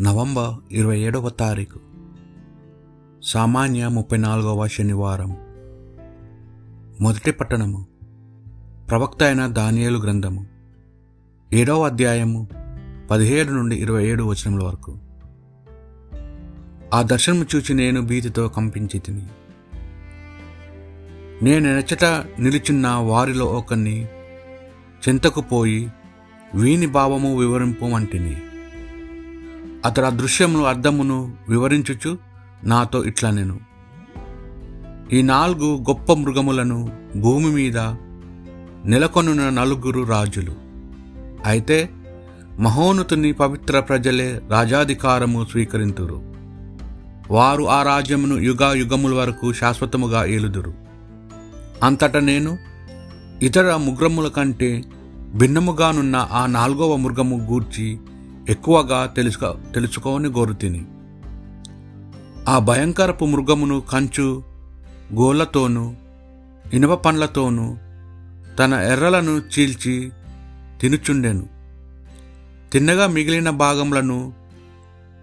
November ఇరవై ఏడవ తారీఖు. సామాన్య ముప్పై నాలుగవ శనివారం. మొదటి పట్టణము. ప్రవక్త అయిన దానియేలు గ్రంథము. ఏడవ అధ్యాయము పదిహేడు నుండి ఇరవై ఏడు వచనముల వరకు. ఆ దర్శనము చూచి నేను భీతితో కంపించి తిని. నేను నెచ్చట నిలుచున్న వారిలో ఒకరిని చింతకు పోయి వీని భావము వివరింపు వంటిని అతడు ఆ దృశ్యమును అర్థమును వివరించుచు నాతో ఇట్లా నేను. ఈ నాలుగు గొప్ప మృగములను భూమి మీద నెలకొనున్న నలుగురు రాజులు. అయితే మహోన్నతుని పవిత్ర ప్రజలే రాజాధికారము స్వీకరింతురు. వారు ఆ రాజ్యమును యుగా యుగముల వరకు శాశ్వతముగా ఏలుదురు. అంతటా నేను ఇతర ముగ్రముల కంటే భిన్నముగానున్న ఆ నాలుగవ మృగము గూర్చి ఎక్కువగా తెలుసుకో తెలుసుకోని గోరుతిని ఆ భయంకరపు మృగమును కంచు గోళ్ళతోనూ ఇనుప పండ్లతోనూ తన ఎర్రలను చీల్చి తినుచుండెను. తిన్నగా మిగిలిన భాగములను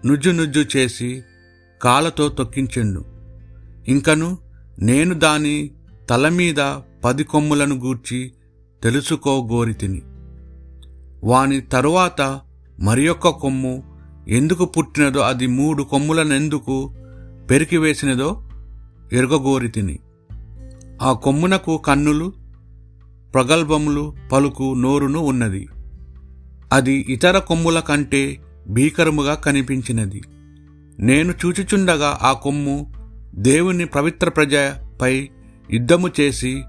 నుజ్జు నుజ్జు చేసి కాళ్ళతో తొక్కించెండు. ఇంకను నేను దాని తల మీద పది కొమ్ములను గూర్చి తెలుసుకోగోరితిని వాని తరువాత మరియొక్క కొమ్ము ఎందుకు పుట్టినదో అది మూడు కొమ్ములనెందుకు పెరికివేసినదో ఎరుగగోరి తిని. ఆ కొమ్మునకు కన్నులు ప్రగల్భములు పలుకు నోరును ఉన్నది. అది ఇతర కొమ్ముల కంటే భీకరముగా కనిపించినది. నేను చూచుచుండగా ఆ కొమ్ము దేవుని పవిత్ర ప్రజపై యుద్ధము చేసి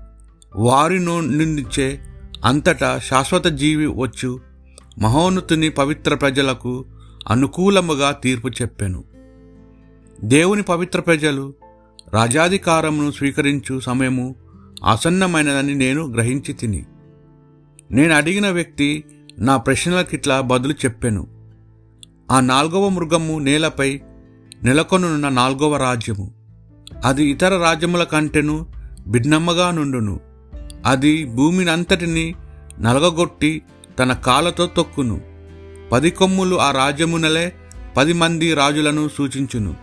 వారి నుండిచ్చే అంతటా శాశ్వత జీవి వచ్చు మహోన్నతుని పవిత్ర ప్రజలకు అనుకూలముగా తీర్పు చెప్పెను. దేవుని పవిత్ర ప్రజలు రాజాధికారమును స్వీకరించు సమయము ఆసన్నమైనదని నేను గ్రహించి తిని. నేను అడిగిన వ్యక్తి నా ప్రశ్నలకిట్లా బదులు చెప్పెను. ఆ నాల్గవ మృగము నేలపై నెలకొనున్న నాల్గవ రాజ్యము. అది ఇతర రాజ్యముల కంటెను భిన్నమ్మగా నుండును. అది భూమినంతటిని నలగగొట్టి తన కాళ్ళతో తొక్కును. పది కొమ్ములు ఆ రాజ్యమునలే పది మంది రాజులను సూచించును.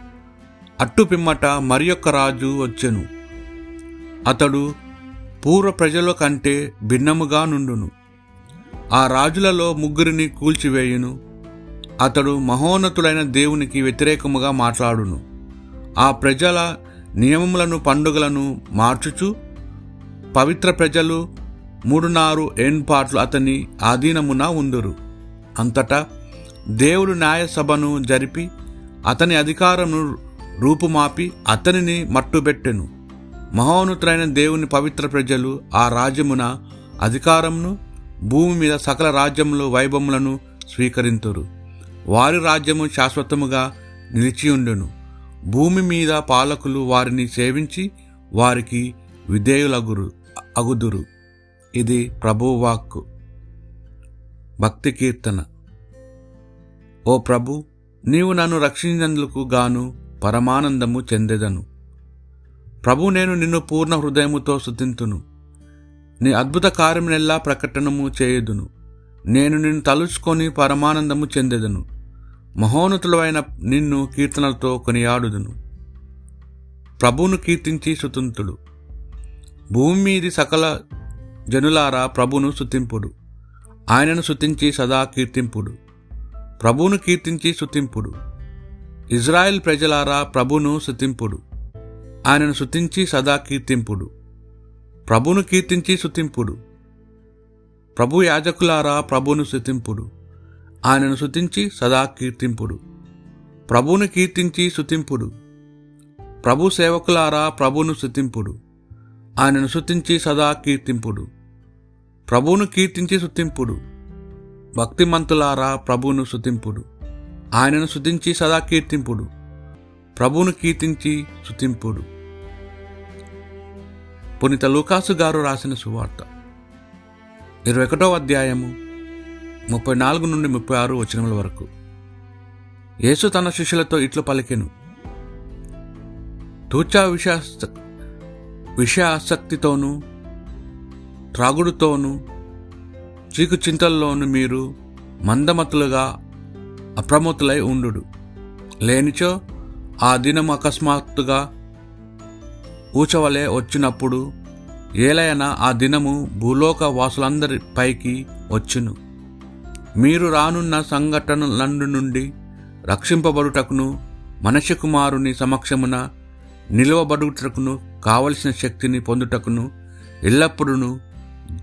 అట్టు పిమ్మట మరి యొక్క రాజు వచ్చెను. అతడు పూర్వ ప్రజల కంటే భిన్నముగా నుండును. ఆ రాజులలో ముగ్గురిని కూల్చివేయును. అతడు మహోన్నతుడైన దేవునికి వ్యతిరేకముగా మాట్లాడును. ఆ ప్రజల నియమములను పండుగలను మార్చుచు పవిత్ర ప్రజలు మూడునారు ఏన్పాట్లు అతని ఆధీనమున ఉందురు. అంతటా దేవుడు న్యాయసభను జరిపి అతని అధికారమును రూపుమాపి అతనిని మట్టుబెట్టెను. మహోన్నతులైన దేవుని పవిత్ర ప్రజలు ఆ రాజ్యమున అధికారమును భూమి మీద సకల రాజ్యములు వైభవములను స్వీకరింతురు. వారి రాజ్యము శాశ్వతముగా నిలిచియుండును భూమి మీద పాలకులు వారిని సేవించి వారికి విధేయులగురు అగుదురు. ఇది ప్రభువాక్కు భక్తి కీర్తన. ఓ ప్రభు నీవు నన్ను రక్షించేందుకు గాను పరమానందము చెందెదను. ప్రభు నేను నిన్ను పూర్ణ హృదయముతో శుతింతును నీ అద్భుత కార్యమునెల్లా ప్రకటనము చేయుదును. నేను నిన్ను తలుచుకొని పరమానందము చెందెదను. మహోన్నతులైన నిన్ను కీర్తనలతో కొనియాడుదును. ప్రభువును కీర్తించి సుతంతుడు భూమి మీది సకల జనులారా ప్రభును శుతింపుడు ఆయనను శుతించి సదా కీర్తింపుడు. ప్రభువును కీర్తించి శుతింపుడు ఇజ్రాయెల్ ప్రజలారా ప్రభును శుతింపుడు ఆయనను శుతించి సదా కీర్తింపుడు. ప్రభును కీర్తించి శుతింపుడు ప్రభు యాజకులారా ప్రభును శుతింపుడు ఆయనను శుతించి సదా కీర్తింపుడు. ప్రభును కీర్తించి శుతింపుడు ప్రభు సేవకులారా ప్రభును శుతింపుడు ఆయనను శుతించి సదా కీర్తింపుడు. ప్రభువును కీర్తించి శుతింపుడు భక్తిమంతులారా ప్రభువును శుతింపుడు ఆయనను శుతించి సదా కీర్తింపుడు. ప్రభువును కీర్తించి శుతింపుడు పునిత లూకాసు గారు రాసిన సువార్త. ఇరవై ఒకటో అధ్యాయము ముప్పై నాలుగు నుండి ముప్పై ఆరు వచనముల వరకు. యేసు తన శిష్యులతో ఇట్లు పలికెను. తూచా విష విషయ ఆసక్తితోనూ త్రాగుడుతోనూ చీకు చింతల్లోనూ మీరు మందమతులుగా అప్రమత్తులై ఉండు లేనిచో ఆ దినం అకస్మాత్తుగా ఊచవలే వచ్చినప్పుడు ఏలైనా ఆ దినము భూలోక వాసులందరి పైకి వచ్చును. మీరు రానున్న సంఘటనలందు నుండి రక్షింపబడుటకును మనిషి కుమారుని సమక్షమున నిలువబడుటకును కావలసిన శక్తిని పొందుటకును ఎల్లప్పుడూ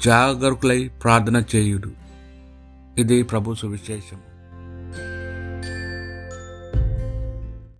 జాగరూకులై ప్రార్థన చేయుడు ఇది ప్రభు సువిశేషం.